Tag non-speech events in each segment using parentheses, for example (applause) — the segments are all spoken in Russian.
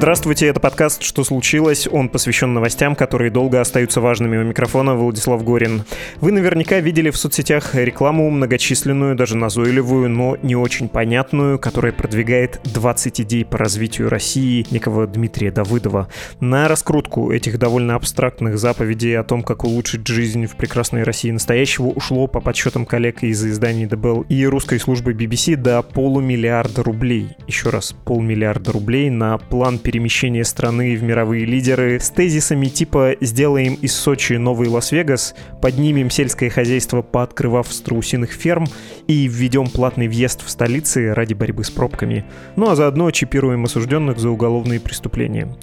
Здравствуйте, это подкаст «Что случилось?». Он посвящен новостям, которые долго остаются важными. У микрофона Владислав Горин. Вы наверняка видели в соцсетях рекламу многочисленную, даже назойливую, но не очень понятную, которая продвигает 20 идей по развитию России некого Дмитрия Давыдова. На раскрутку этих довольно абстрактных заповедей о том, как улучшить жизнь в прекрасной России настоящего, ушло по подсчетам коллег из изданий The и русской службы BBC до полумиллиарда рублей. Еще раз, полмиллиарда рублей на план перемещения страны в мировые лидеры с тезисами типа «сделаем из Сочи новый Лас-Вегас», «поднимем сельское хозяйство, пооткрывав страусиных ферм» и «введем платный въезд в столицы ради борьбы с пробками». Ну а заодно чипируем осужденных за уголовные преступления.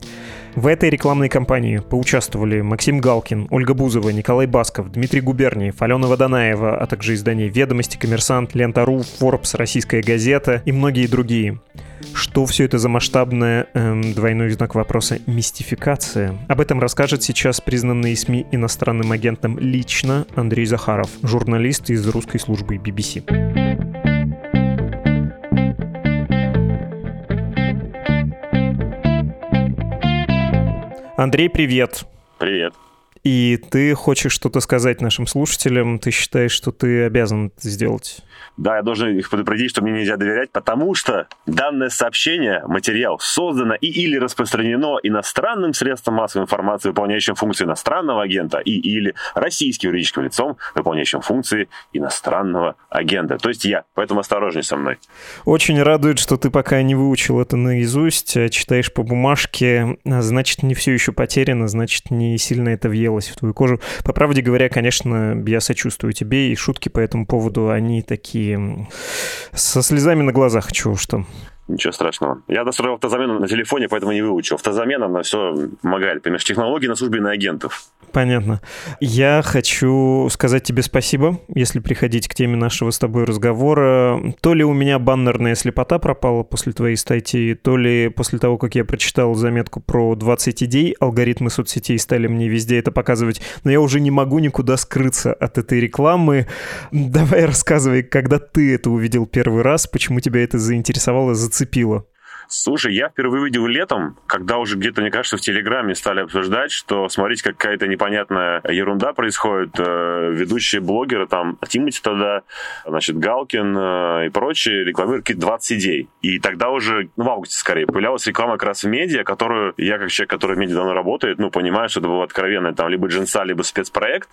В этой рекламной кампании поучаствовали Максим Галкин, Ольга Бузова, Николай Басков, Дмитрий Губерниев, Алена Водонаева, а также издания «Ведомости», «Коммерсант», «Лента.ру», «Форбс», «Российская газета» и многие другие. Что все это за масштабная, эм, двойной знак вопроса, мистификация? Об этом расскажет сейчас признанный СМИ иностранным агентом лично Андрей Захаров, журналист из русской службы BBC. Андрей, привет. Привет. И ты хочешь что-то сказать нашим слушателям, ты считаешь, что ты обязан это сделать? Да, я должен их предупредить, что мне нельзя доверять, потому что данное сообщение, материал, создано и или распространено иностранным средством массовой информации, выполняющим функции иностранного агента, и или российским юридическим лицом, выполняющим функции иностранного агента. То есть я, поэтому осторожней со мной. Очень радует, что ты пока не выучил это наизусть, а читаешь по бумажке, значит, не все еще потеряно, значит, не сильно это въелось в твою кожу. По правде говоря, конечно, я сочувствую тебе, и шутки по этому поводу, они такие со слезами на глазах, чего уж там. Ничего страшного. Я достроил автозамену на телефоне, поэтому не выучил. Автозамена на все помогает. Понимаешь, технологии на службе на агентов. Понятно. Я хочу сказать тебе спасибо, если приходить к теме нашего с тобой разговора. То ли у меня баннерная слепота пропала после твоей статьи, то ли после того, как я прочитал заметку про 20 идей, алгоритмы соцсетей стали мне везде это показывать, но я уже не могу никуда скрыться от этой рекламы. Давай рассказывай, когда ты это увидел первый раз, почему тебя это заинтересовало, зацепило зацепило? Слушай, я впервые увидел летом, когда уже где-то, мне кажется, в Телеграме стали обсуждать, что, смотрите, какая-то непонятная ерунда происходит. Э, ведущие блогеры, там, Тимати тогда, значит, Галкин э, и прочие рекламируют какие-то 20 идей. И тогда уже, ну, в августе скорее, появлялась реклама как раз в медиа, которую я, как человек, который в медиа давно работает, ну, понимаю, что это было откровенно, там, либо джинса, либо спецпроект.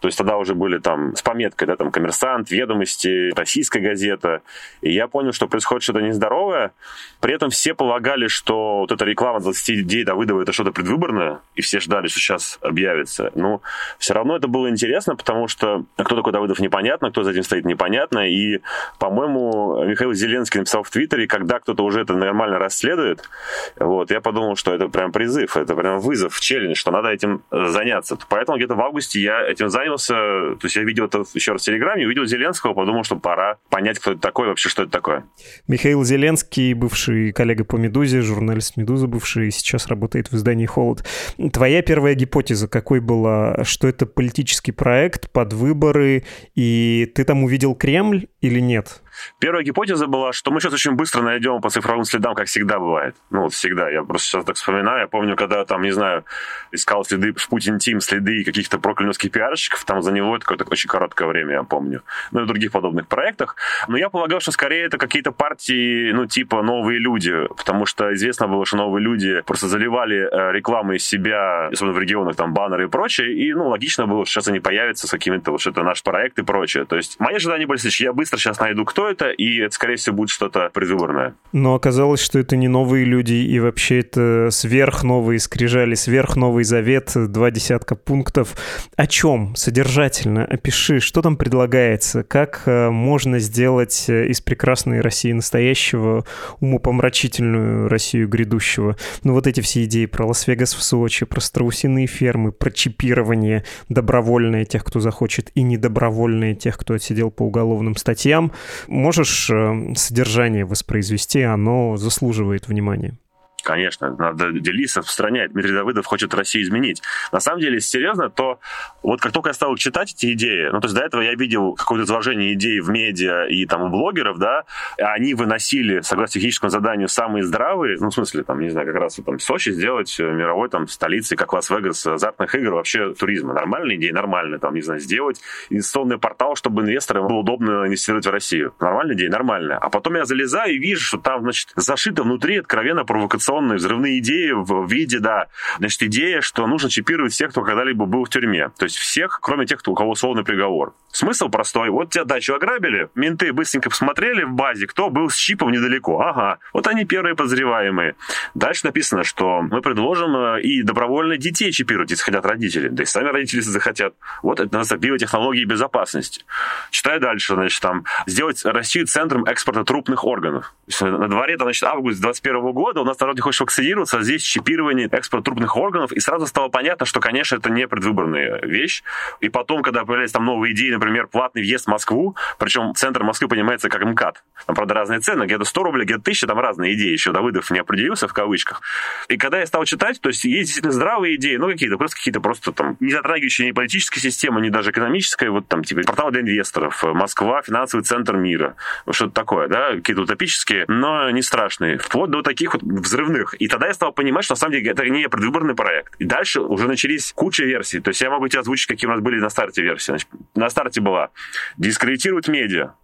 То есть тогда уже были там с пометкой, да, там, коммерсант, ведомости, российская газета. И я понял, что происходит что-то нездоровое. При этом все полагали, что вот эта реклама 20 идей Давыдова это что-то предвыборное, и все ждали, что сейчас объявится. Но все равно это было интересно, потому что кто такой Давыдов непонятно, кто за этим стоит непонятно. И, по-моему, Михаил Зеленский написал в Твиттере, когда кто-то уже это нормально расследует, вот, я подумал, что это прям призыв, это прям вызов, челлендж, что надо этим заняться. Поэтому где-то в августе я этим занялся, то есть я видел это еще раз в Телеграме, увидел Зеленского, подумал, что пора понять, кто это такой, вообще, что это такое. Михаил Зеленский, бывший коллега по «Медузе», журналист «Медузы» бывший, сейчас работает в издании «Холод». Твоя первая гипотеза какой была? Что это политический проект под выборы, и ты там увидел Кремль или нет? Первая гипотеза была, что мы сейчас очень быстро найдем по цифровым следам, как всегда бывает. Ну, вот всегда. Я просто сейчас так вспоминаю. Я помню, когда там, не знаю, искал следы в Путин Тим, следы каких-то прокремлевских пиарщиков, там за него это какое-то очень короткое время, я помню. Ну, и в других подобных проектах. Но я полагал, что скорее это какие-то партии, ну, типа «Новые люди», потому что известно было, что «Новые люди» просто заливали э, рекламу из себя, особенно в регионах, там, баннеры и прочее, и, ну, логично было, что сейчас они появятся с какими-то, вот, что это наш проект и прочее. То есть мои ожидания были следующие. Я быстро сейчас найду, кто что это, и это, скорее всего, будет что-то предвыборное. Но оказалось, что это не новые люди, и вообще это сверхновые скрижали, сверхновый завет, два десятка пунктов. О чем? Содержательно опиши, что там предлагается, как э, можно сделать э, из прекрасной России настоящего умопомрачительную Россию грядущего. Ну вот эти все идеи про Лас-Вегас в Сочи, про страусиные фермы, про чипирование добровольное тех, кто захочет, и недобровольное тех, кто отсидел по уголовным статьям. Можешь э, содержание воспроизвести, оно заслуживает внимания. Конечно, надо делиться, распространять. Дмитрий Давыдов хочет Россию изменить. На самом деле, если серьезно, то вот как только я стал читать эти идеи, ну, то есть до этого я видел какое-то изложение идей в медиа и там у блогеров, да, они выносили, согласно техническому заданию, самые здравые, ну, в смысле, там, не знаю, как раз вот, там Сочи сделать мировой там столицей, как Лас-Вегас, азартных игр, вообще туризма. Нормальная идея, нормально, там, не знаю, сделать инвестиционный портал, чтобы инвесторам было удобно инвестировать в Россию. Нормальная идея, нормальная. А потом я залезаю и вижу, что там, значит, зашито внутри откровенно провокационно инновационные взрывные идеи в виде, да, значит, идея, что нужно чипировать всех, кто когда-либо был в тюрьме. То есть всех, кроме тех, кто, у кого условный приговор. Смысл простой. Вот тебя дачу ограбили, менты быстренько посмотрели в базе, кто был с чипом недалеко. Ага, вот они первые подозреваемые. Дальше написано, что мы предложим э, и добровольно детей чипировать, если хотят родители. Да и сами родители, захотят. Вот это называется биотехнологии безопасности. Читаю дальше, значит, там, сделать Россию центром экспорта трупных органов. На дворе, там, значит, август 2021 года у нас народ хочет вакцинироваться, а здесь чипирование, экспорт трупных органов, и сразу стало понятно, что, конечно, это не предвыборная вещь. И потом, когда появлялись там новые идеи, например, платный въезд в Москву, причем центр Москвы понимается как МКАД. Там, правда, разные цены, где-то 100 рублей, где-то 1000, там разные идеи еще, Давыдов не определился в кавычках. И когда я стал читать, то есть есть действительно здравые идеи, ну какие-то, просто какие-то просто там, не затрагивающие ни политической системы, ни даже экономической, вот там типа портал для инвесторов, Москва, финансовый центр мира, что-то такое, да, какие-то утопические, но не страшные. Вплоть до таких вот взрывных. И тогда я стал понимать, что на самом деле это не предвыборный проект. И дальше уже начались куча версий. То есть я могу тебе озвучить, какие у нас были на старте версии. Значит, на старте была дискредитировать медиа.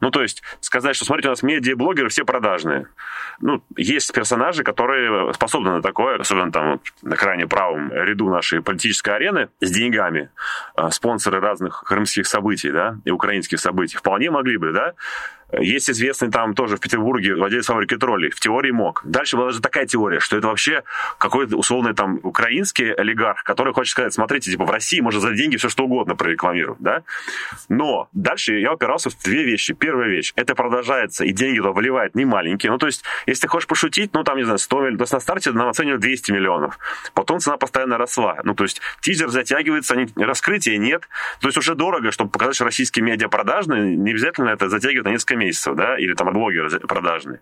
Ну, то есть сказать, что, смотрите, у нас медиа-блогеры все продажные. Ну, есть персонажи, которые способны на такое, особенно там на крайне правом ряду нашей политической арены с деньгами. А, спонсоры разных крымских событий, да, и украинских событий. Вполне могли бы, да, есть известный там тоже в Петербурге владелец фабрики троллей. В теории мог. Дальше была даже такая теория, что это вообще какой-то условный там украинский олигарх, который хочет сказать, смотрите, типа в России можно за деньги все что угодно прорекламировать, да? Но дальше я опирался в две вещи. Первая вещь, это продолжается, и деньги туда вливают не маленькие. Ну, то есть, если ты хочешь пошутить, ну, там, не знаю, 100 миллионов, то есть на старте нам оценивали 200 миллионов. Потом цена постоянно росла. Ну, то есть, тизер затягивается, раскрытия нет. То есть, уже дорого, чтобы показать, что российские медиа продажные, не обязательно это затягивает на несколько месяцев, да, или там блогеры продажные.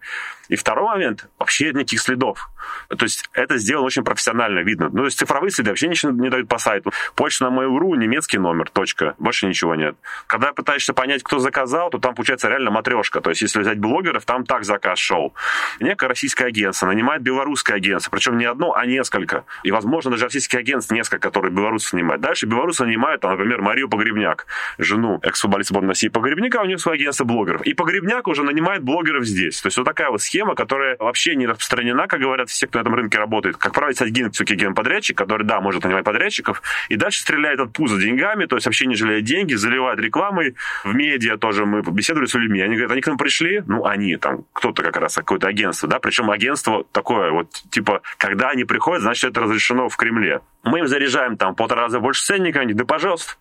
И второй момент, вообще никаких следов. То есть это сделано очень профессионально, видно. Ну, то есть цифровые следы вообще ничего не дают по сайту. Почта на Mail.ru, немецкий номер, точка. Больше ничего нет. Когда пытаешься понять, кто заказал, то там получается реально матрешка. То есть если взять блогеров, там так заказ шел. Некое российское агентство нанимает белорусское агентство, причем не одно, а несколько. И, возможно, даже российских агентств несколько, которые белорусы нанимают. Дальше белорусы нанимают, например, Марию Погребняк, жену экс-футболиста сборной России Погребняка, у нее свое агентство блогеров. И Погребняк уже нанимает блогеров здесь. То есть вот такая вот схема, которая вообще не распространена, как говорят все, кто на этом рынке работает. Как правило, один все-таки генподрядчик, который, да, может нанимать подрядчиков, и дальше стреляет от пуза деньгами, то есть вообще не жалеет деньги, заливает рекламой. В медиа тоже мы беседовали с людьми. Они говорят, они к нам пришли, ну, они там, кто-то как раз, какое-то агентство, да, причем агентство такое, вот, типа, когда они приходят, значит, это разрешено в Кремле. Мы им заряжаем там полтора раза больше ценника, они, да пожалуйста,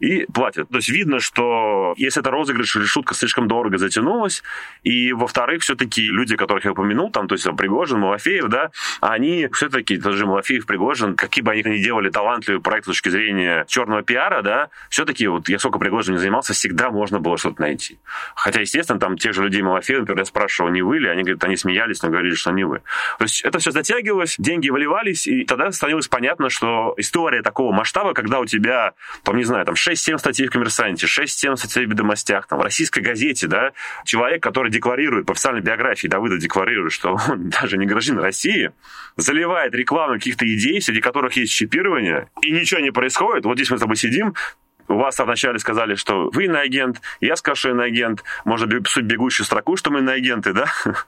и платят. То есть видно, что если это розыгрыш или шутка слишком дорого затянулась, и, во-вторых, все-таки люди, которых я упомянул, там, то есть Пригожин, Малафеев, да, они все-таки, тоже Малафеев, Пригожин, какие бы они ни делали талантливый проект с точки зрения черного пиара, да, все-таки вот я сколько Пригожин не занимался, всегда можно было что-то найти. Хотя, естественно, там тех же людей Малафеева, например, я спрашивал, не вы ли, они говорят, они смеялись, но говорили, что не вы. То есть это все затягивалось, деньги выливались, и тогда становилось понятно, что что история такого масштаба, когда у тебя, там, не знаю, там 6-7 статей в «Коммерсанте», 6-7 статей в «Ведомостях», там, в российской газете, да, человек, который декларирует, по официальной биографии Давыда декларирует, что он (laughs) даже не гражданин России, заливает рекламу каких-то идей, среди которых есть чипирование, и ничего не происходит. Вот здесь мы с тобой сидим, у вас вначале сказали, что вы иноагент, я скажу, что иноагент, можно суть бегущую строку, что мы иноагенты, да? (laughs)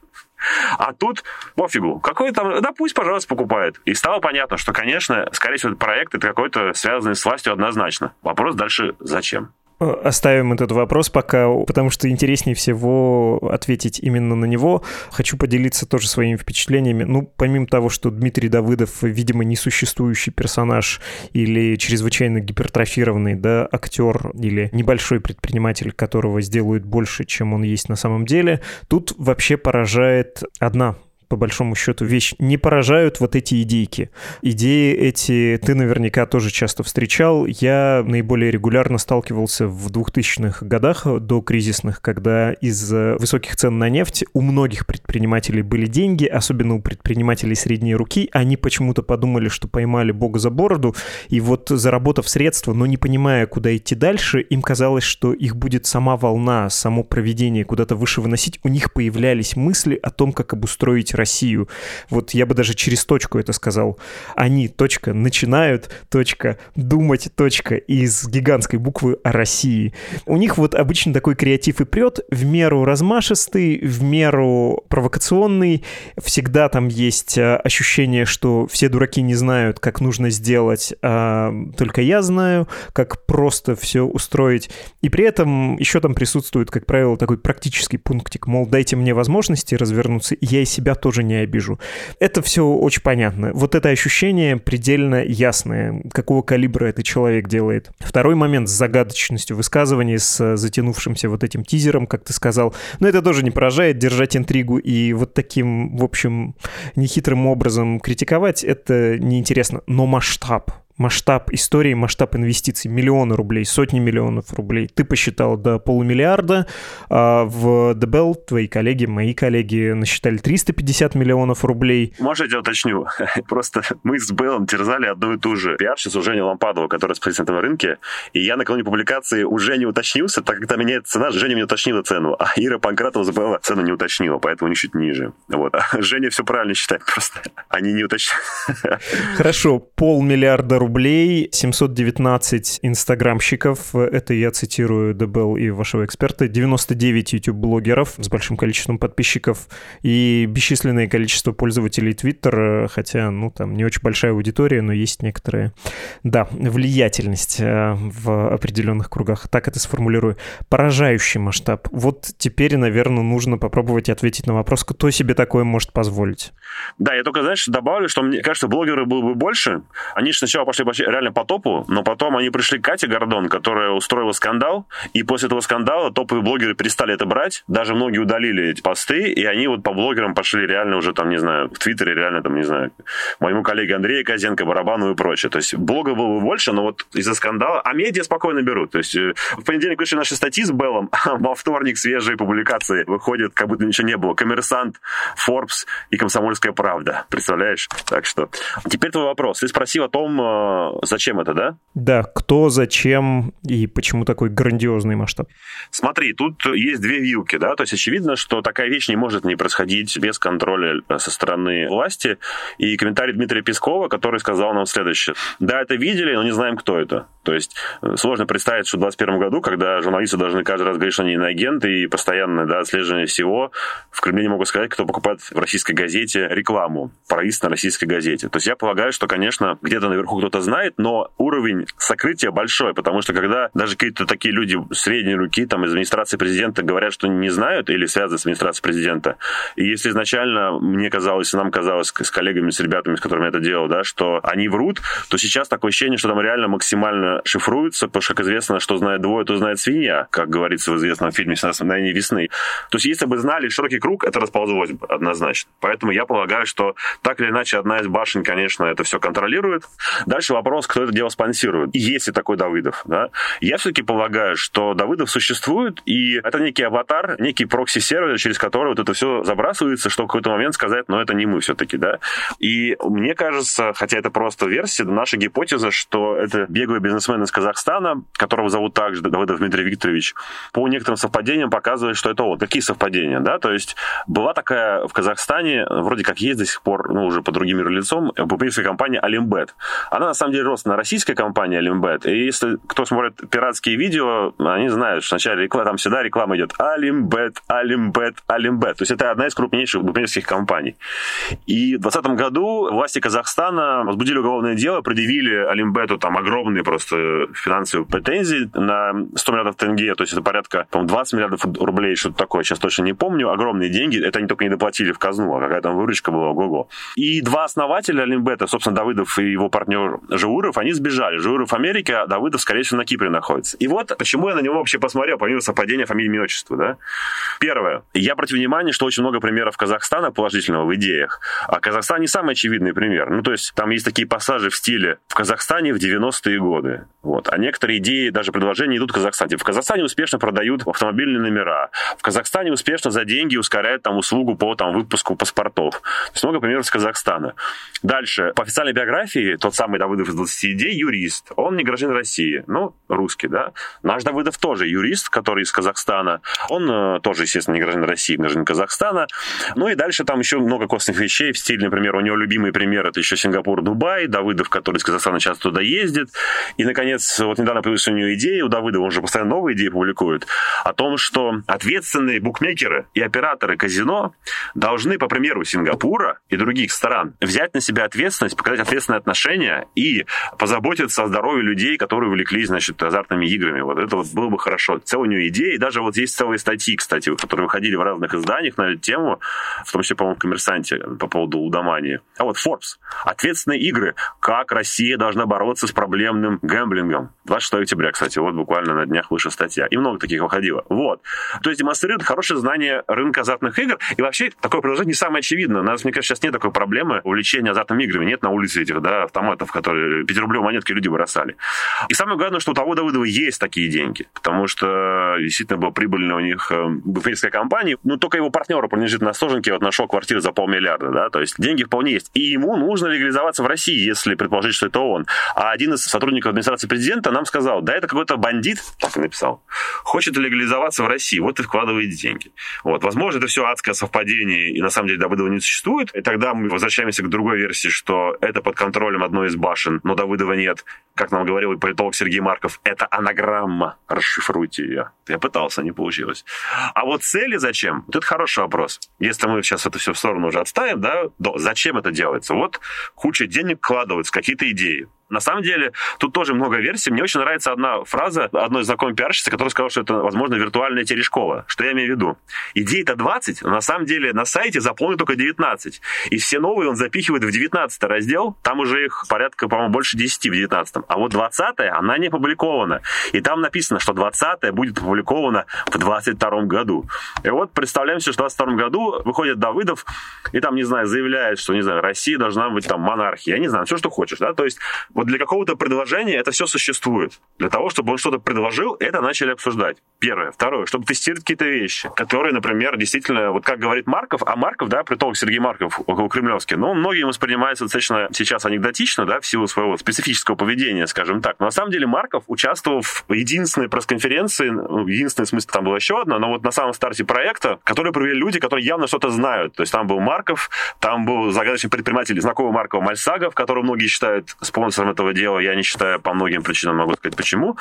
А тут пофигу. Какой там, да пусть, пожалуйста, покупает. И стало понятно, что, конечно, скорее всего, проект это какой-то связанный с властью однозначно. Вопрос дальше, зачем? Оставим этот вопрос пока, потому что интереснее всего ответить именно на него. Хочу поделиться тоже своими впечатлениями. Ну, помимо того, что Дмитрий Давыдов, видимо, несуществующий персонаж или чрезвычайно гипертрофированный, да, актер или небольшой предприниматель, которого сделают больше, чем он есть на самом деле, тут вообще поражает одна по большому счету, вещь. Не поражают вот эти идейки. Идеи эти ты наверняка тоже часто встречал. Я наиболее регулярно сталкивался в 2000-х годах до кризисных, когда из высоких цен на нефть у многих предпринимателей были деньги, особенно у предпринимателей средней руки. Они почему-то подумали, что поймали бога за бороду, и вот заработав средства, но не понимая, куда идти дальше, им казалось, что их будет сама волна, само проведение куда-то выше выносить. У них появлялись мысли о том, как обустроить Россию. Вот я бы даже через точку это сказал. Они, точка, начинают, точка, думать, точка, из гигантской буквы о России. У них вот обычно такой креатив и прет, в меру размашистый, в меру провокационный. Всегда там есть а, ощущение, что все дураки не знают, как нужно сделать, а только я знаю, как просто все устроить. И при этом еще там присутствует, как правило, такой практический пунктик, мол, дайте мне возможности развернуться, и я и себя тоже не обижу. Это все очень понятно. Вот это ощущение предельно ясное, какого калибра этот человек делает. Второй момент с загадочностью высказываний, с затянувшимся вот этим тизером, как ты сказал. Но это тоже не поражает, держать интригу и вот таким, в общем, нехитрым образом критиковать, это неинтересно. Но масштаб, масштаб истории, масштаб инвестиций, миллионы рублей, сотни миллионов рублей. Ты посчитал до полумиллиарда, а в The Bell твои коллеги, мои коллеги насчитали 350 миллионов рублей. Может, я тебя уточню? (laughs) Просто мы с Беллом терзали одну и ту же пиарщицу Женю Лампадову, которая специалист на рынке, и я накануне публикации уже не уточнился, так как там меняется цена, Женя не уточнила цену, а Ира Панкратова с Белла цену не уточнила, поэтому они чуть ниже. Вот. (laughs) Женя все правильно считает, просто они не уточнили. Хорошо, полмиллиарда рублей, 719 инстаграмщиков, это я цитирую Дебел и вашего эксперта, 99 YouTube-блогеров с большим количеством подписчиков и бесчисленное количество пользователей Twitter, хотя, ну, там не очень большая аудитория, но есть некоторая, да, влиятельность э, в определенных кругах. Так это сформулирую. Поражающий масштаб. Вот теперь, наверное, нужно попробовать ответить на вопрос, кто себе такое может позволить. Да, я только, знаешь, добавлю, что мне кажется, блогеры было бы больше. Они же сначала пошли реально по топу, но потом они пришли к Кате Гордон, которая устроила скандал, и после этого скандала топовые блогеры перестали это брать, даже многие удалили эти посты, и они вот по блогерам пошли реально уже там, не знаю, в Твиттере реально там, не знаю, моему коллеге Андрею Козенко, Барабану и прочее. То есть блогов было бы больше, но вот из-за скандала, а медиа спокойно берут. То есть э, в понедельник вышли наши статьи с Беллом, (laughs) а во вторник свежие публикации выходят, как будто ничего не было. Коммерсант, Forbes и Комсомольская правда. Представляешь? Так что теперь твой вопрос. Ты спросил о том, зачем это, да? Да, кто, зачем и почему такой грандиозный масштаб? Смотри, тут есть две вилки, да, то есть очевидно, что такая вещь не может не происходить без контроля э, со стороны власти. И комментарий Дмитрия Пескова, который сказал нам следующее. Да, это видели, но не знаем, кто это. То есть э, сложно представить, что в 2021 году, когда журналисты должны каждый раз говорить, что они иноагенты и постоянное да, отслеживание всего, в Кремле не могут сказать, кто покупает в российской газете рекламу, на российской газете. То есть я полагаю, что, конечно, где-то наверху кто-то знает, но уровень сокрытия большой, потому что когда даже какие-то такие люди средней руки там из администрации президента говорят, что не знают или связаны с администрацией президента, и если изначально мне казалось, и нам казалось с коллегами, с ребятами, с которыми я это делал, да, что они врут, то сейчас такое ощущение, что там реально максимально шифруется, потому что, как известно, что знает двое, то знает свинья, как говорится в известном фильме «17 мгновений весны». То есть если бы знали широкий круг, это расползлось бы однозначно. Поэтому я полагаю, что так или иначе одна из башен, конечно, это все контролирует. Дальше вопрос, кто это дело спонсирует. Есть ли такой Давыдов. Да? Я все-таки полагаю, что Давыдов существует, и это некий аватар, некий прокси-сервер, через который вот это все забрасывается, чтобы в какой-то момент сказать, но это не мы все-таки. Да? И мне кажется, хотя это просто версия, наша гипотеза, что это беглый бизнесмен из Казахстана, которого зовут также Давыдов Дмитрий Викторович, по некоторым совпадениям показывает, что это он. Какие совпадения? Да? То есть была такая в Казахстане, вроде как есть до сих пор, ну, уже по другим лицом, популярная компания Алимбет. Она на самом деле рос на российской компании Allimbet. И если кто смотрит пиратские видео, они знают, что вначале реклама, там всегда реклама идет Allimbet, Allimbet, Allimbet. То есть это одна из крупнейших букмекерских компаний. И в 2020 году власти Казахстана возбудили уголовное дело, предъявили Алимбету там огромные просто финансовые претензии на 100 миллиардов тенге, то есть это порядка там, 20 миллиардов рублей, что-то такое, сейчас точно не помню, огромные деньги, это они только не доплатили в казну, а какая там выручка была, ого-го. И два основателя Алимбета, собственно, Давыдов и его партнер Жауров, они сбежали. Жауров в Америке, а Давыдов, скорее всего, на Кипре находится. И вот почему я на него вообще посмотрел, помимо совпадения фамилии и отчества, да. Первое. Я против внимания, что очень много примеров Казахстана положительного в идеях. А Казахстан не самый очевидный пример. Ну, то есть там есть такие пассажи в стиле в Казахстане в 90-е годы. Вот. А некоторые идеи, даже предложения идут в Казахстане. В Казахстане успешно продают автомобильные номера. В Казахстане успешно за деньги ускоряют там услугу по там, выпуску паспортов. То есть много примеров из Казахстана. Дальше. По официальной биографии тот самый Давыдов из 20 идей юрист. Он не гражданин России, ну, русский, да. Наш Давыдов тоже юрист, который из Казахстана. Он э, тоже, естественно, не гражданин России, гражданин Казахстана. Ну и дальше там еще много костных вещей в стиле, например, у него любимый пример это еще Сингапур, Дубай, Давыдов, который из Казахстана часто туда ездит. И, наконец, вот недавно появилась у него идея, у Давыдова, он же постоянно новые идеи публикует, о том, что ответственные букмекеры и операторы казино должны, по примеру Сингапура и других стран, взять на себя ответственность, показать ответственное отношение и позаботиться о здоровье людей, которые увлеклись, значит, азартными играми. Вот это вот было бы хорошо. Целая у него идея, и даже вот есть целые статьи, кстати, которые выходили в разных изданиях на эту тему, в том числе, по-моему, в «Коммерсанте» по поводу лудомании. А вот Forbes. Ответственные игры. Как Россия должна бороться с проблемным гэмблингом. 26 октября, кстати, вот буквально на днях вышла статья. И много таких выходило. Вот. То есть демонстрирует хорошее знание рынка азартных игр. И вообще такое предложение не самое очевидное. У нас, мне кажется, сейчас нет такой проблемы увлечения азартными играми. Нет на улице этих да, автоматов, которые 5 рублей монетки люди бросали. И самое главное, что у того Давыдова есть такие деньги. Потому что действительно была прибыльная у них э, букмекерская компания. Ну, только его партнеру принадлежит на Стоженке, вот нашел квартиру за полмиллиарда. Да? То есть деньги вполне есть. И ему нужно легализоваться в России, если предположить, что это он. А один из сотрудников администрации президента нам сказал, да, это какой-то бандит, так и написал, хочет легализоваться в России, вот и вкладывает деньги. Вот. Возможно, это все адское совпадение, и на самом деле Давыдова не существует. И тогда мы возвращаемся к другой версии, что это под контролем одной из башен, но Давыдова нет. Как нам говорил политолог Сергей Марков, это анаграмма, расшифруйте ее. Я пытался, не получилось. А вот цели зачем? Вот это хороший вопрос. Если мы сейчас это все в сторону уже отставим, да, то зачем это делается? Вот куча денег вкладывается, какие-то идеи. На самом деле, тут тоже много версий. Мне очень нравится одна фраза одной знакомой пиарщицы, которая сказала, что это, возможно, виртуальная телешкола. Что я имею в виду? Идей-то 20, но на самом деле на сайте заполнено только 19. И все новые он запихивает в 19 раздел. Там уже их порядка, по-моему, больше 10 в 19. А вот 20 она не опубликована. И там написано, что 20 будет опубликована в 22 году. И вот представляем себе, что в 22 году выходит Давыдов и там, не знаю, заявляет, что, не знаю, Россия должна быть там монархией. Я не знаю, все, что хочешь, да? То есть вот для какого-то предложения это все существует. Для того, чтобы он что-то предложил, это начали обсуждать. Первое. Второе, чтобы тестировать какие-то вещи, которые, например, действительно, вот как говорит Марков, а Марков, да, притолок Сергей Марков, около Кремлевский, ну, многим воспринимается достаточно сейчас анекдотично, да, в силу своего специфического поведения, скажем так. Но на самом деле Марков участвовал в единственной пресс-конференции, ну, единственный смысл, там была еще одна, но вот на самом старте проекта, который провели люди, которые явно что-то знают. То есть там был Марков, там был загадочный предприниматель, знакомый Маркова Мальсагов, которого многие считают спонсором этого дела. Я не считаю по многим причинам, могу сказать почему.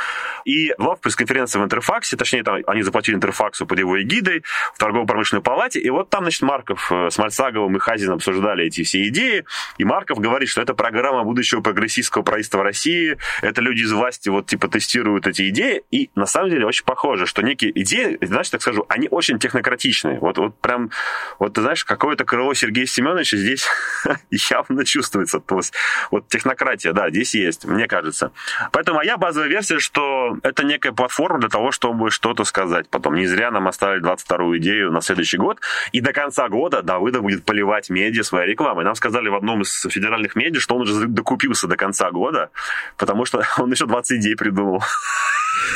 И была пресс-конференция в Интерфаксе, точнее, там они заплатили Интерфаксу под его эгидой в торгово-промышленной палате, и вот там, значит, Марков э, с Мальсаговым и Хазином обсуждали эти все идеи, и Марков говорит, что это программа будущего прогрессистского правительства России, это люди из власти вот типа тестируют эти идеи, и на самом деле очень похоже, что некие идеи, знаешь, так скажу, они очень технократичные. Вот, вот прям, вот ты знаешь, какое-то крыло Сергея Семеновича здесь (laughs) явно чувствуется. То есть, вот технократия, да, здесь есть, мне кажется. Поэтому моя базовая версия, что это некая платформа для того, чтобы что-то сказать потом. Не зря нам оставили 22-ю идею на следующий год, и до конца года Давыдов будет поливать медиа своей рекламой. Нам сказали в одном из федеральных медиа, что он уже докупился до конца года, потому что (laughs) он еще 20 идей придумал.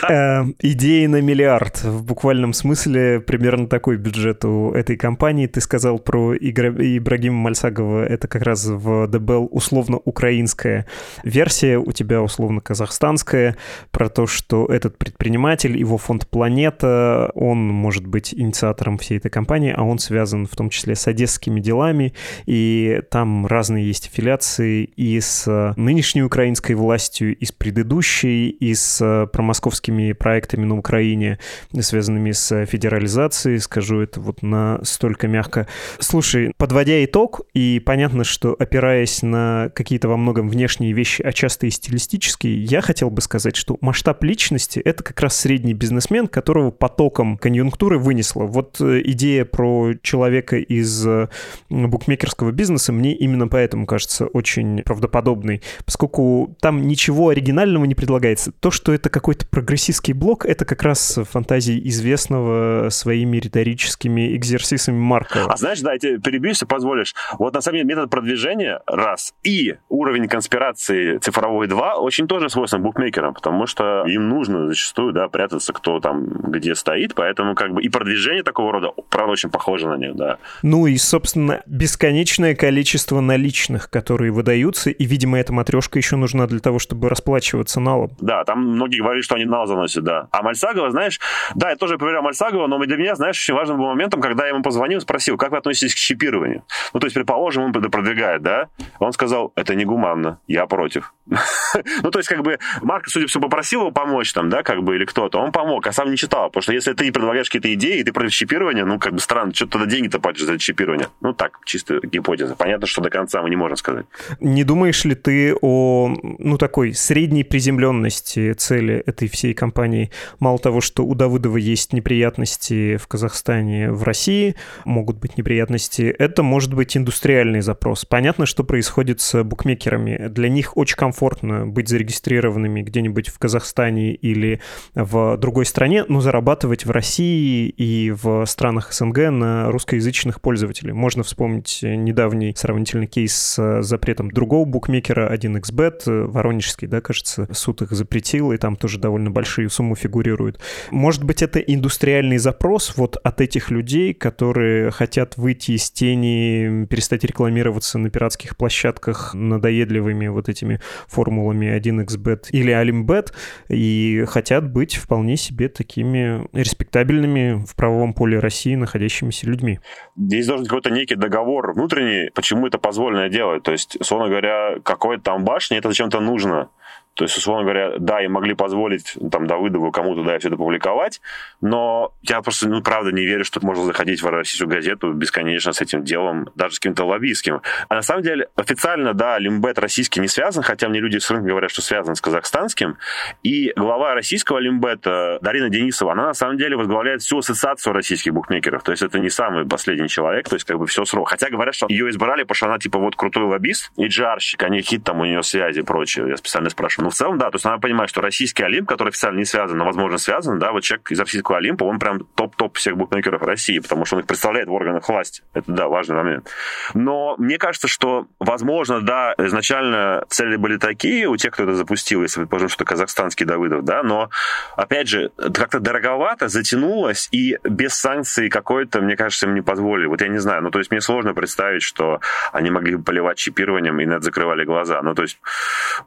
Э, (laughs) идеи на миллиард. В буквальном смысле примерно такой бюджет у этой компании. Ты сказал про Ибрагима Мальсагова. Это как раз в ДБЛ условно-украинская версия. У тебя условно-казахстанская. Про то, что этот предприниматель, его фонд «Планета», он может быть инициатором всей этой компании, а он связан в том числе с одесскими делами. И там разные есть аффилиации и с нынешней украинской властью, и с предыдущей, и с промосковскими проектами на Украине, связанными с федерализацией, скажу это вот настолько мягко. Слушай, подводя итог, и понятно, что опираясь на какие-то во многом внешние вещи, а часто и стилистические, я хотел бы сказать, что масштаб личности — это как раз средний бизнесмен, которого потоком конъюнктуры вынесло. Вот э, идея про человека из э, букмекерского бизнеса мне именно поэтому кажется очень правдоподобной, поскольку там ничего оригинального не предлагается. То, что это какой-то прогрессистский блок, это как раз фантазии известного своими риторическими экзерсисами Маркова. А знаешь, да, я тебе перебью, если позволишь. Вот на самом деле метод продвижения, раз, и уровень конспирации цифровой, два, очень тоже свойствен букмекерам, потому что им нужно зачастую, да, прятаться, кто там где стоит, поэтому как бы и продвижение такого рода, правда, очень похоже на них, да. Ну и, собственно, бесконечное количество наличных, которые выдаются, и, видимо, эта матрешка еще нужна для того, чтобы расплачиваться налом. Да, там многие говорят, что они нал заносят, да. А Мальсагова, знаешь, да, я тоже проверял Мальсагова, но для меня, знаешь, очень важным был моментом, когда я ему позвонил, спросил, как вы относитесь к чипированию? Ну, то есть, предположим, он продвигает, да? Он сказал, это негуманно, я против. (laughs) ну, то есть, как бы, Марк, судя по всему, попросил его помочь там, да, как бы, или кто-то, он помог, а сам не читал, потому что если ты предлагаешь какие-то идеи, и ты против чипирования, ну, как бы странно, что тогда деньги-то платишь за чипирование? Ну, так, чисто гипотеза. Понятно, что до конца мы не можем сказать. Не думаешь ли ты о, ну, такой средней приземленности цели этой всей компании? Мало того, что у Давыдова есть неприятности в Казахстане, в России, могут быть неприятности, это может быть индустриальный запрос. Понятно, что происходит с букмекерами. Для них очень комфортно быть зарегистрированными где-нибудь в Казахстане или в другой стране, но зарабатывать в России и в странах СНГ на русскоязычных пользователей. Можно вспомнить недавний сравнительный кейс с запретом другого букмекера, 1xbet, воронежский, да, кажется, суд их запретил, и там тоже довольно большие суммы фигурируют. Может быть, это индустриальный запрос вот от этих людей, которые хотят выйти из тени, перестать рекламироваться на пиратских площадках надоедливыми вот этими формулами 1xbet или Alimbet и хотят быть вполне себе такими респектабельными в правовом поле России находящимися людьми. Здесь должен быть какой-то некий договор внутренний, почему это позволено делать. То есть, условно говоря, какой-то там башни это зачем-то нужно. То есть, условно говоря, да, им могли позволить там Давыдову кому-то да, все это публиковать, но я просто, ну, правда, не верю, что можно заходить в российскую газету бесконечно с этим делом, даже с каким-то лоббистским. А на самом деле, официально, да, Лимбет российский не связан, хотя мне люди с рынка говорят, что связан с казахстанским. И глава российского Лимбета Дарина Денисова, она на самом деле возглавляет всю ассоциацию российских букмекеров. То есть это не самый последний человек, то есть как бы все срок. Хотя говорят, что ее избрали, потому что она типа вот крутой лоббист и джарщик, а не хит там у нее связи и прочее. Я специально спрашиваю. Ну, в целом, да, то есть надо понимать, что российский Олимп, который официально не связан, но, возможно, связан, да, вот человек из российского Олимпа, он прям топ-топ всех букмекеров России, потому что он их представляет в органах власти. Это, да, важный момент. Но мне кажется, что, возможно, да, изначально цели были такие у тех, кто это запустил, если предположим, что казахстанский Давыдов, да, но, опять же, как-то дороговато затянулось, и без санкций какой-то, мне кажется, им не позволили. Вот я не знаю, ну, то есть мне сложно представить, что они могли бы поливать чипированием и на это закрывали глаза. Ну, то есть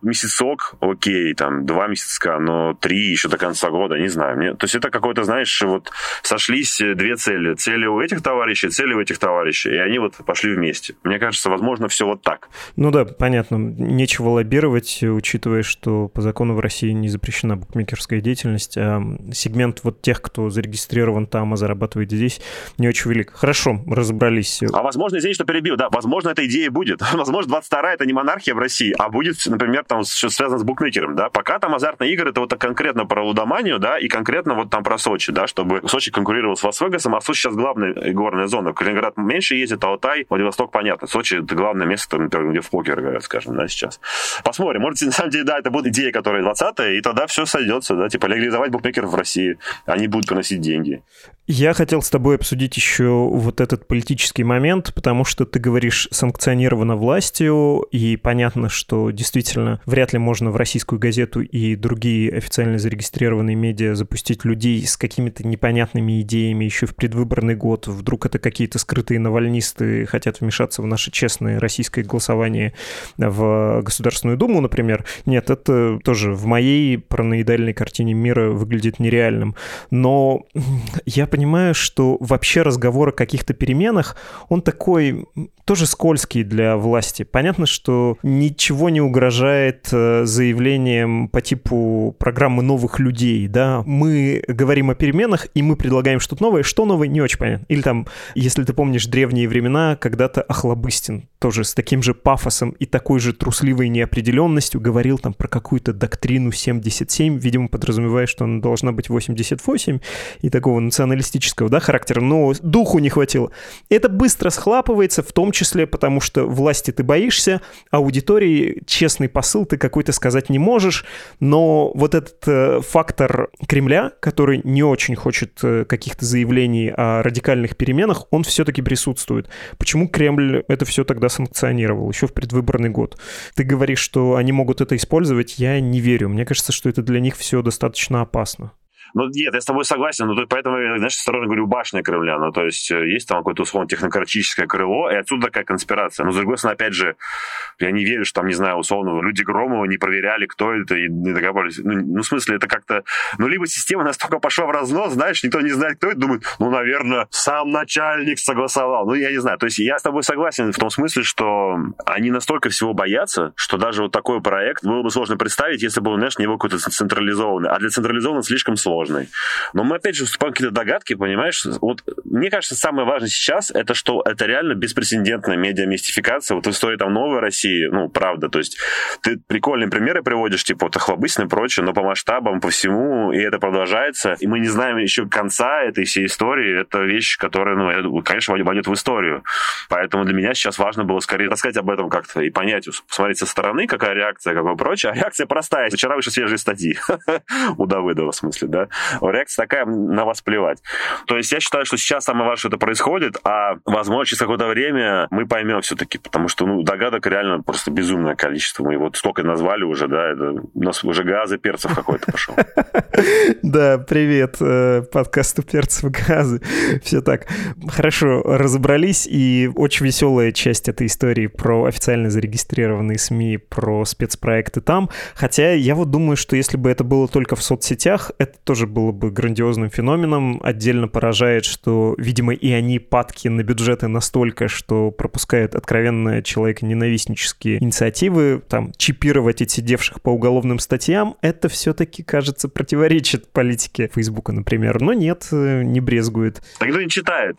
месяцок, окей, там, два месяца, но три еще до конца года, не знаю. Мне, то есть это какой-то, знаешь, вот сошлись две цели. Цели у этих товарищей, цели у этих товарищей, и они вот пошли вместе. Мне кажется, возможно, все вот так. Ну да, понятно. Нечего лоббировать, учитывая, что по закону в России не запрещена букмекерская деятельность, а сегмент вот тех, кто зарегистрирован там, а зарабатывает здесь, не очень велик. Хорошо, разобрались. А возможно, извини, что перебил, да, возможно, эта идея будет. (laughs) Возможно, 22 это не монархия в России, а будет, например, там что связано с букмекером, да. Пока там азартные игры, это вот конкретно про лудоманию, да, и конкретно вот там про Сочи, да, чтобы Сочи конкурировал с Лас-Вегасом, а Сочи сейчас главная горная зона. Калининград меньше ездит, Алтай, Владивосток, понятно. Сочи это главное место, например, где в покер играют, скажем, да, сейчас. Посмотрим. Может, на самом деле, да, это будет идея, которая 20 и тогда все сойдется, да, типа легализовать букмекеров в России. Они будут приносить деньги. Я хотел с тобой обсудить еще вот этот политический момент, потому что ты говоришь санкционировано властью, и понятно, что действительно вряд ли можно в российскую газету и другие официально зарегистрированные медиа запустить людей с какими-то непонятными идеями еще в предвыборный год. Вдруг это какие-то скрытые навальнисты хотят вмешаться в наше честное российское голосование в Государственную Думу, например. Нет, это тоже в моей параноидальной картине мира выглядит нереальным. Но я понимаю, что вообще разговор о каких-то переменах, он такой тоже скользкий для власти. Понятно, что ничего не угрожает э, заявлением по типу программы новых людей, да. Мы говорим о переменах, и мы предлагаем что-то новое. Что новое, не очень понятно. Или там, если ты помнишь древние времена, когда-то Охлобыстин тоже с таким же пафосом и такой же трусливой неопределенностью говорил там про какую-то доктрину 77, видимо, подразумевая, что она должна быть 88 и такого националистического, да, характера, но духу не хватило. Это быстро схлапывается, в том числе числе потому, что власти ты боишься, аудитории честный посыл ты какой-то сказать не можешь, но вот этот э, фактор Кремля, который не очень хочет э, каких-то заявлений о радикальных переменах, он все-таки присутствует. Почему Кремль это все тогда санкционировал, еще в предвыборный год? Ты говоришь, что они могут это использовать, я не верю. Мне кажется, что это для них все достаточно опасно. Ну, нет, я с тобой согласен, но поэтому знаешь, осторожно говорю, башня Кремля. Ну, то есть э, есть там какое-то, условно, технократическое крыло, и отсюда такая конспирация. Но, с другой стороны, опять же, я не верю, что там, не знаю, условно, люди Громова не проверяли, кто это, и не докопались. Ну, ну, в смысле, это как-то... Ну, либо система настолько пошла в разнос, знаешь, никто не знает, кто это, думает, ну, наверное, сам начальник согласовал. Ну, я не знаю. То есть я с тобой согласен в том смысле, что они настолько всего боятся, что даже вот такой проект было бы сложно представить, если бы знаешь, не был какой-то централизованный. А для централизованного слишком сложно сложной. Но мы опять же вступаем какие-то догадки, понимаешь? Вот мне кажется, самое важное сейчас это что это реально беспрецедентная медиамистификация. Вот в истории там новой России, ну, правда, то есть ты прикольные примеры приводишь, типа вот Охлобыстин и прочее, но по масштабам, по всему, и это продолжается, и мы не знаем еще конца этой всей истории. Это вещь, которая, ну, конечно, войдет в историю. Поэтому для меня сейчас важно было скорее рассказать об этом как-то и понять, посмотреть со стороны, какая реакция, какое прочее. А реакция простая. Вчера вышли свежие статьи (laughs) у Давыдова, в смысле, да реакция такая, на вас плевать. То есть я считаю, что сейчас самое важное, что это происходит, а, возможно, через какое-то время мы поймем все-таки, потому что, ну, догадок реально просто безумное количество. Мы вот столько назвали уже, да, это, у нас уже газы перцев какой-то пошел. (laughs) Да, привет, э, подкасту перцев газы. Все так. Хорошо, разобрались, и очень веселая часть этой истории про официально зарегистрированные СМИ, про спецпроекты там. Хотя я вот думаю, что если бы это было только в соцсетях, это тоже было бы грандиозным феноменом. Отдельно поражает, что, видимо, и они падки на бюджеты настолько, что пропускают откровенно человеконенавистнические инициативы, там, чипировать отсидевших по уголовным статьям, это все-таки, кажется, противоречит политике Фейсбука, например. Но нет, э, не брезгует. А никто не читает.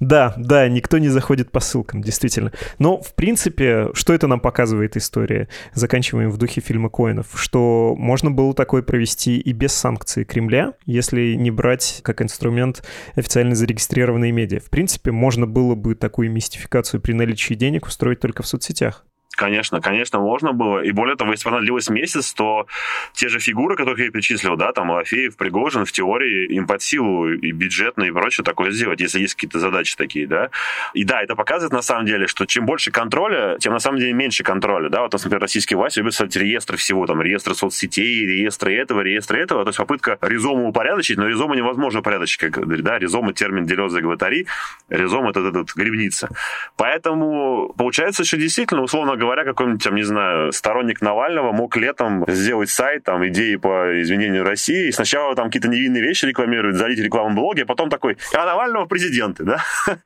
Да, да, никто не заходит по ссылкам, действительно. Но, в принципе, что это нам показывает история? Заканчиваем в духе фильма Коинов, что можно было такое провести и без санкций Кремля, если не брать как инструмент официально зарегистрированные медиа. В принципе, можно было бы такую мистификацию при наличии денег устроить только в соцсетях. Конечно, конечно, можно было. И более того, если бы она длилась месяц, то те же фигуры, которые я перечислил, да, там Алафеев, Пригожин, в теории им под силу и бюджетно, и прочее такое сделать, если есть какие-то задачи такие, да. И да, это показывает на самом деле, что чем больше контроля, тем на самом деле меньше контроля, да. Вот, например, российские власти любят создать реестры всего, там, реестры соцсетей, реестры этого, реестры этого, то есть попытка резому упорядочить, но резому невозможно упорядочить, как да, резома термин делеза гватари, резом это, это, это. Поэтому получается, что действительно, условно говоря, какой-нибудь, там, не знаю, сторонник Навального мог летом сделать сайт, там, идеи по изменению России, и сначала там какие-то невинные вещи рекламируют, залить рекламу блоге, а потом такой, а Навального президенты, да? (laughs)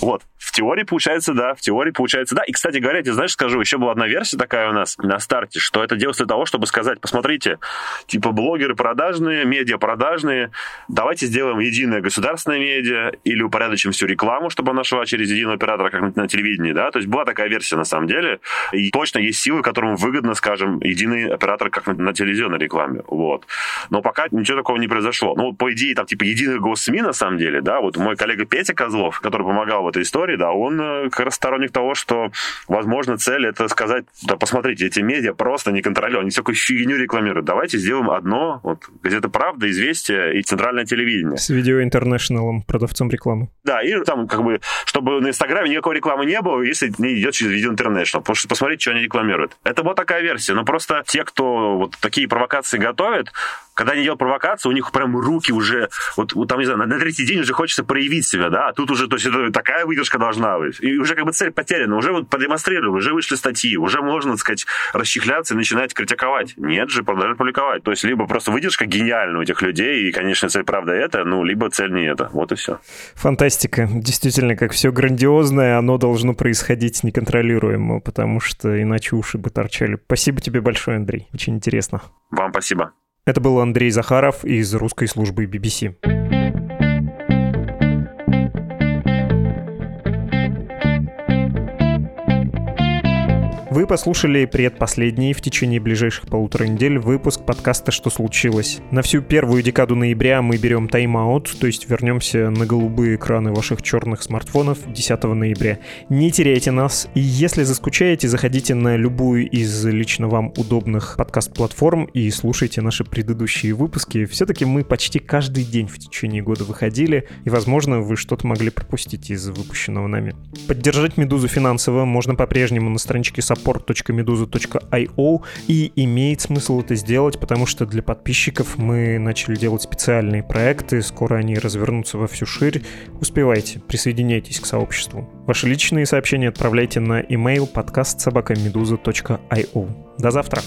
Вот. В теории получается, да, в теории получается, да. И, кстати говоря, ты знаешь, скажу, еще была одна версия такая у нас на старте, что это делается для того, чтобы сказать, посмотрите, типа блогеры продажные, медиа продажные, давайте сделаем единое государственное медиа или упорядочим всю рекламу, чтобы она шла через единого оператора, как на телевидении, да. То есть была такая версия на самом деле. И точно есть силы, которым выгодно, скажем, единый оператор, как на, на телевизионной рекламе. Вот. Но пока ничего такого не произошло. Ну, по идее, там, типа, единый госсми, на самом деле, да, вот мой коллега Петя Козлов, который помогал в этой истории, да, он э, как раз сторонник того, что, возможно, цель это сказать, да, посмотрите, эти медиа просто не контролируют, они всякую фигню рекламируют. Давайте сделаем одно, вот, газета «Правда», «Известия» и центральное телевидение. С Видео Интернешнлом, продавцом рекламы. Да, и там, как бы, чтобы на Инстаграме никакой рекламы не было, если не идет через Видео Интернешнл, потому что посмотрите, что они рекламируют. Это вот такая версия, но просто те, кто вот такие провокации готовят, когда они делают провокацию, у них прям руки уже, вот, вот там, не знаю, на, на третий день уже хочется проявить себя, да, а тут уже, то есть это такая выдержка должна быть. И уже как бы цель потеряна, уже вот продемонстрировали, уже вышли статьи, уже можно, так сказать, расчехляться и начинать критиковать. Нет же, продолжать публиковать. То есть либо просто выдержка гениальна у этих людей, и, конечно, цель правда это, ну, либо цель не это. Вот и все. Фантастика. Действительно, как все грандиозное, оно должно происходить неконтролируемо, потому что иначе уши бы торчали. Спасибо тебе большое, Андрей. Очень интересно. Вам спасибо. Это был Андрей Захаров из русской службы BBC. Вы послушали предпоследний в течение ближайших полутора недель выпуск подкаста «Что случилось?». На всю первую декаду ноября мы берем тайм-аут, то есть вернемся на голубые экраны ваших черных смартфонов 10 ноября. Не теряйте нас, и если заскучаете, заходите на любую из лично вам удобных подкаст-платформ и слушайте наши предыдущие выпуски. Все-таки мы почти каждый день в течение года выходили, и, возможно, вы что-то могли пропустить из выпущенного нами. Поддержать «Медузу» финансово можно по-прежнему на страничке support support.meduza.io и имеет смысл это сделать, потому что для подписчиков мы начали делать специальные проекты, скоро они развернутся во всю ширь. Успевайте, присоединяйтесь к сообществу. Ваши личные сообщения отправляйте на email подкаст собакамедуза.io. До завтра!